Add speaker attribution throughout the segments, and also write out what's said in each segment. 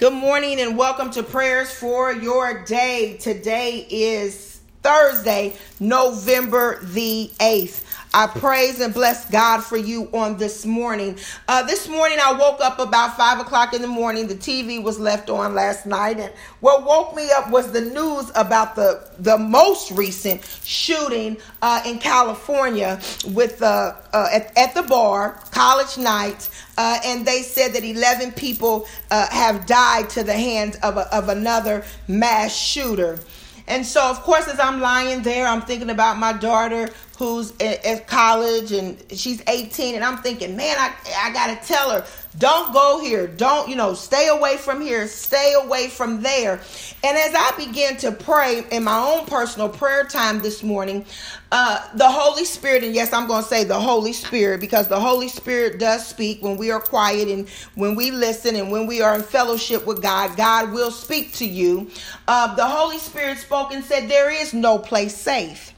Speaker 1: Good morning and welcome to prayers for your day. Today is Thursday, November the 8th. I praise and bless God for you on this morning. Uh, this morning, I woke up about five o'clock in the morning. The TV was left on last night, and what woke me up was the news about the the most recent shooting uh, in California with uh, uh at, at, the bar, college night, uh, and they said that 11 people uh, have died to the hands of, a, of another mass shooter. And so, of course, as I'm lying there, I'm thinking about my daughter who's at, college and she's 18 and I'm thinking, man, I, I got to tell her, don't go here. Don't, you know, stay away from here. Stay away from there. And as I began to pray in my own personal prayer time this morning, uh, the Holy Spirit, and yes, I'm going to say the Holy Spirit because the Holy Spirit does speak when we are quiet and when we listen and when we are in fellowship with God, God will speak to you. Uh, the Holy Spirit spoke and said, There is no place safe.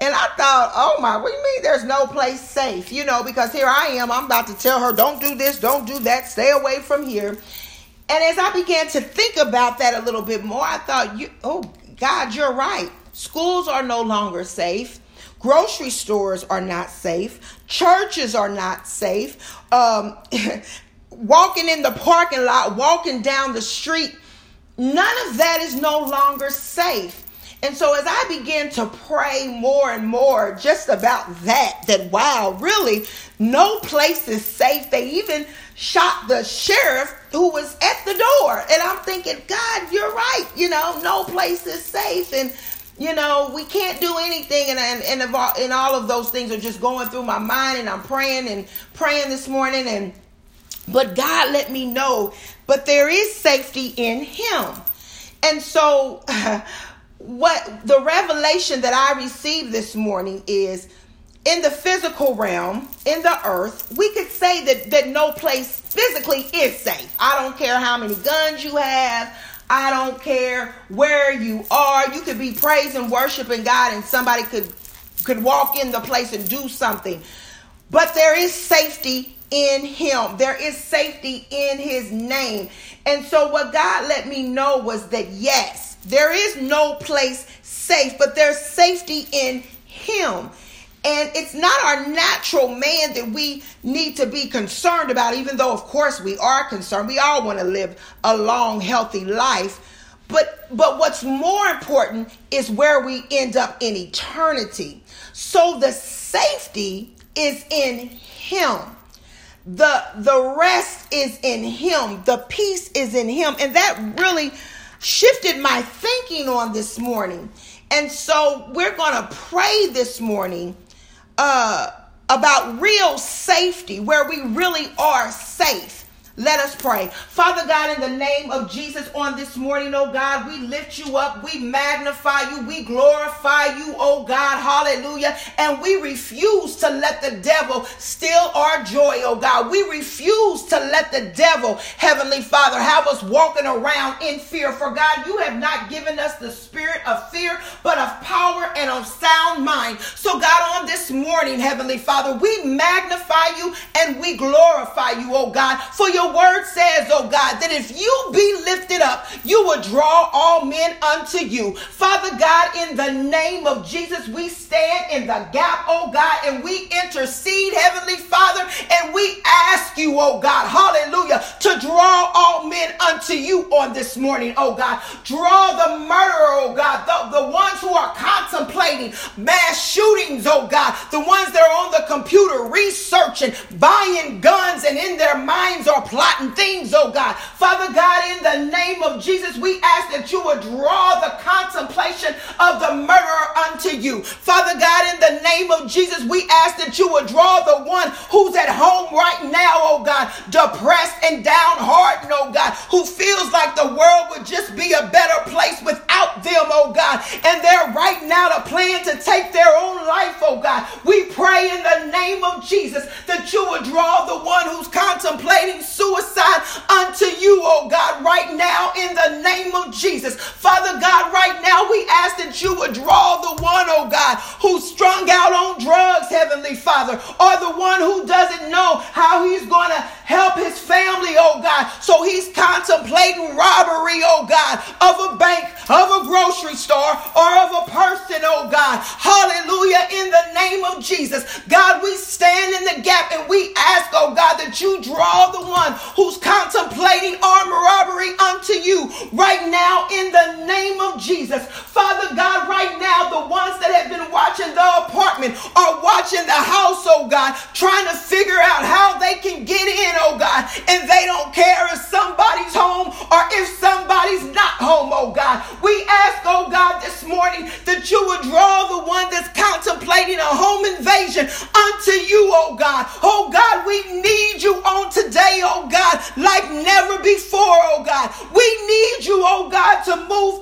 Speaker 1: And I thought, oh my, what do you mean there's no place safe? You know, because here I am, I'm about to tell her, don't do this, don't do that, stay away from here. And as I began to think about that a little bit more, I thought, you, oh God, you're right. Schools are no longer safe. Grocery stores are not safe. Churches are not safe. Um, walking in the parking lot, walking down the street, none of that is no longer safe. And so as I began to pray more and more just about that, that wow, really, no place is safe. They even shot the sheriff who was at the door. And I'm thinking, God, you're right. You know, no place is safe. And you know, we can't do anything, and and and, and all of those things are just going through my mind, and I'm praying and praying this morning, and but God let me know, but there is safety in Him, and so what the revelation that I received this morning is in the physical realm, in the earth, we could say that, that no place physically is safe. I don't care how many guns you have. I don't care where you are. You could be praising, worshiping God, and somebody could could walk in the place and do something. But there is safety in him. There is safety in his name. And so what God let me know was that yes, there is no place safe, but there's safety in Him. And it's not our natural man that we need to be concerned about, even though, of course, we are concerned. We all want to live a long, healthy life. But, but what's more important is where we end up in eternity. So the safety is in Him. The, the rest is in Him. The peace is in Him. And that really shifted my thinking on this morning. And so we're going to pray this morning uh, about real safety, where we really are safe. Let us pray. Father God, in the name of Jesus on this morning, oh God, we lift you up, we magnify you, we glorify you, oh God, hallelujah. And we refuse to let the devil steal our joy, oh God. We refuse to let the devil, Heavenly Father, have us walking around in fear. For God, you have not given us the spirit of fear, but of power and of sound mind. So, God, on this morning, Heavenly Father, we magnify you and we glorify you, oh God, for your word says, oh God, that if you be lifted up, you will draw all men unto you. Father God, in the name of Jesus, we stand in the gap, oh God, and we intercede, Heavenly Father, and we ask you, oh God, hallelujah, to draw all men unto you on this morning, oh God. Draw the murderer, oh God, the, the ones who are contemplating mass shootings, oh God, the ones that are on the computer researching, buying guns, and in their minds are plotting things, oh God. Father God, in the name of Jesus, we ask that you would draw the contemplation of the murderer unto you. Father God, in the name of Jesus, we ask that you would draw the one who's at home right now, oh God, depressed and downhearted, oh God, who feels like the world would just be a better place without them, oh God. And they're right now to plan to take their own life, oh God. We pray in the name of Jesus that you would draw the one who's contemplating suicide unto you, oh God, right now in the name of Jesus. Father God, right now we ask that you would draw the one, oh God, who's strung out on drugs, Heavenly Father, or the one who doesn't know how he's going to help his family, oh God. So he's contemplating robbery, oh God, of a bank, of a grocery store, or of a person, oh God. Hallelujah. In the name of Jesus. God, we stand in the gap and we ask, oh God, that you draw the one who's contemplating armed robbery unto you right now in the name of Jesus. Father God, right now, the ones that have been watching the apartment are watching the house, God, trying to figure out how they can get in, oh God, and they don't care if somebody's home or if somebody's not home, oh God. We ask, oh God, this morning that you would draw the one that's contemplating a home invasion unto you, oh God. Oh God, we need you on today, oh God, like never before, oh God. We need you, oh God, to move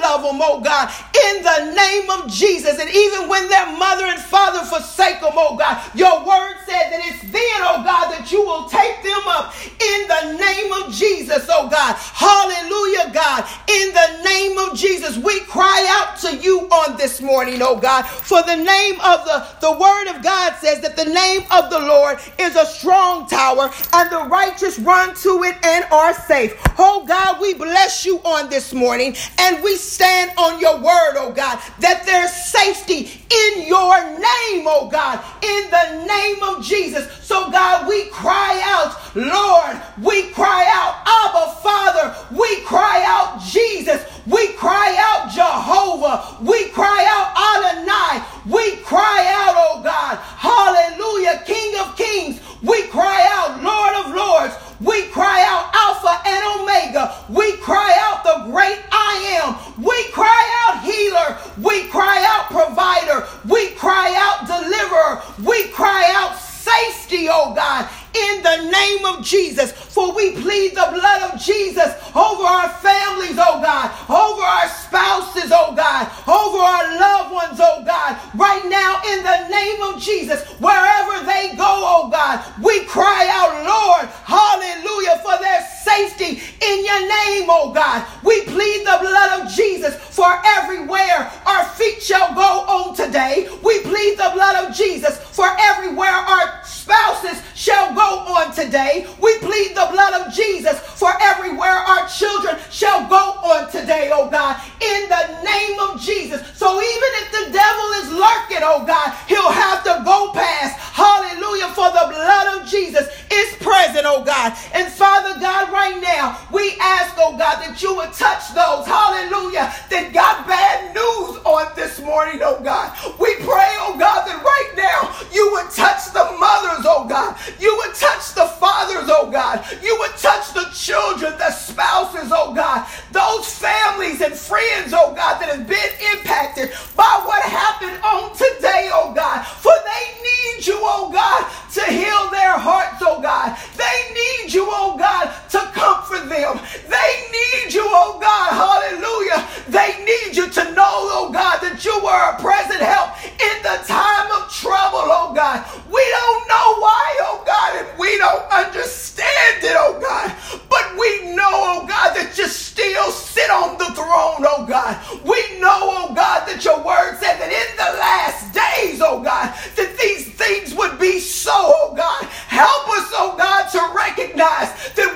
Speaker 1: love them, oh God, in the name of Jesus. And even when their mother and father forsake them, oh God, your word said that it's then, oh God, that you will take them up in the name of Jesus, oh God. Hallelujah, God. In the name of Jesus, we cry out to you on this morning, oh God, for the name of the, the word of God says that the name of the Lord is a strong tower and the righteous run to it and are safe. Oh God, we bless you on this morning and we stand on your word, oh God, that there's safety in your name, oh God, in the name of Jesus. So God, we cry out, Lord, we cry out, Abba Father, we cry out, Jesus, we cry out, Jehovah, we cry out, Adonai, we cry out, oh God, hallelujah, King of Kings, we cry out, Lord of Lords. We cry out Alpha and Omega. We cry out the great I am. We cry out healer. We cry out provider. We cry out deliverer. We cry out safety, oh God, in the name of Jesus. For we plead the blood of Jesus over our families, oh God, over our spouses, oh God, over our loved ones, oh God, right now in the name of Jesus, wherever they go, oh God, we cry out, Lord, hallelujah, for their safety in your name, oh God. We plead the blood of Jesus for everywhere our feet shall go on today. We plead the blood of Jesus for everywhere our spouses shall go on today. We plead the blood of Jesus for everywhere our children shall go on today, oh God, in the name of Jesus. So even if the devil is lurking, oh God, he'll have to go past. Hallelujah, for the blood of Jesus is present, oh God. And Father God, right now, we ask, oh God, that you would touch those, hallelujah, that got bad news on this morning, oh God. We pray, oh God, that right now you would touch the mothers, oh God. You would touch the fathers, oh God. You would touch the children, the spouses, oh God. Those families and friends, oh God, that have been impacted by what happened on today, oh God. For they need you, oh God, to heal their hearts, oh God. They need you, oh God, to comfort them. They need you, oh God. Hallelujah. They need you to know, oh God, that you are a present help recognize that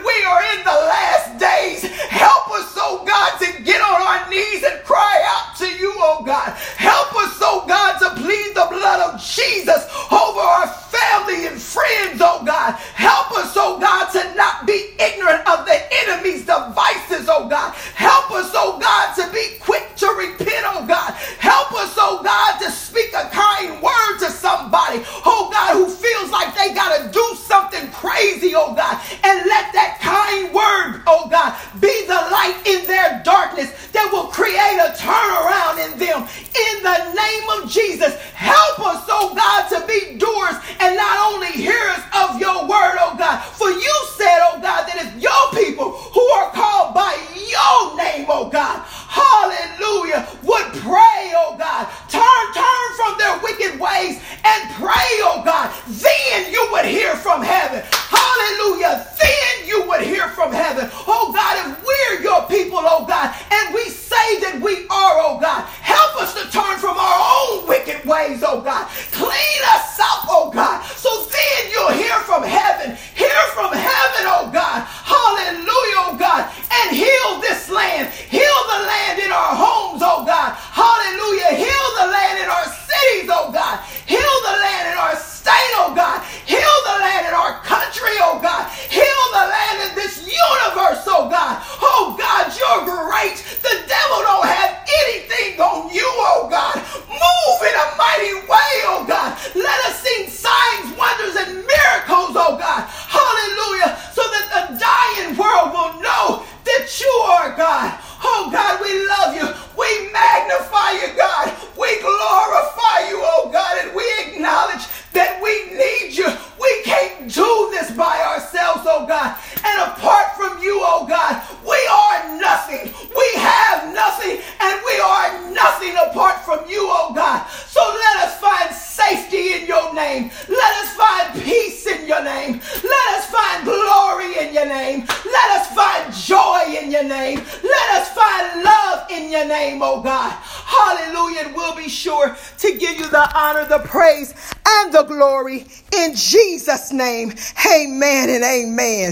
Speaker 1: name. Let us find peace in your name. Let us find glory in your name. Let us find joy in your name. Let us find love in your name, oh God. Hallelujah. And we'll be sure to give you the honor, the praise, and the glory in Jesus' name. Amen and amen.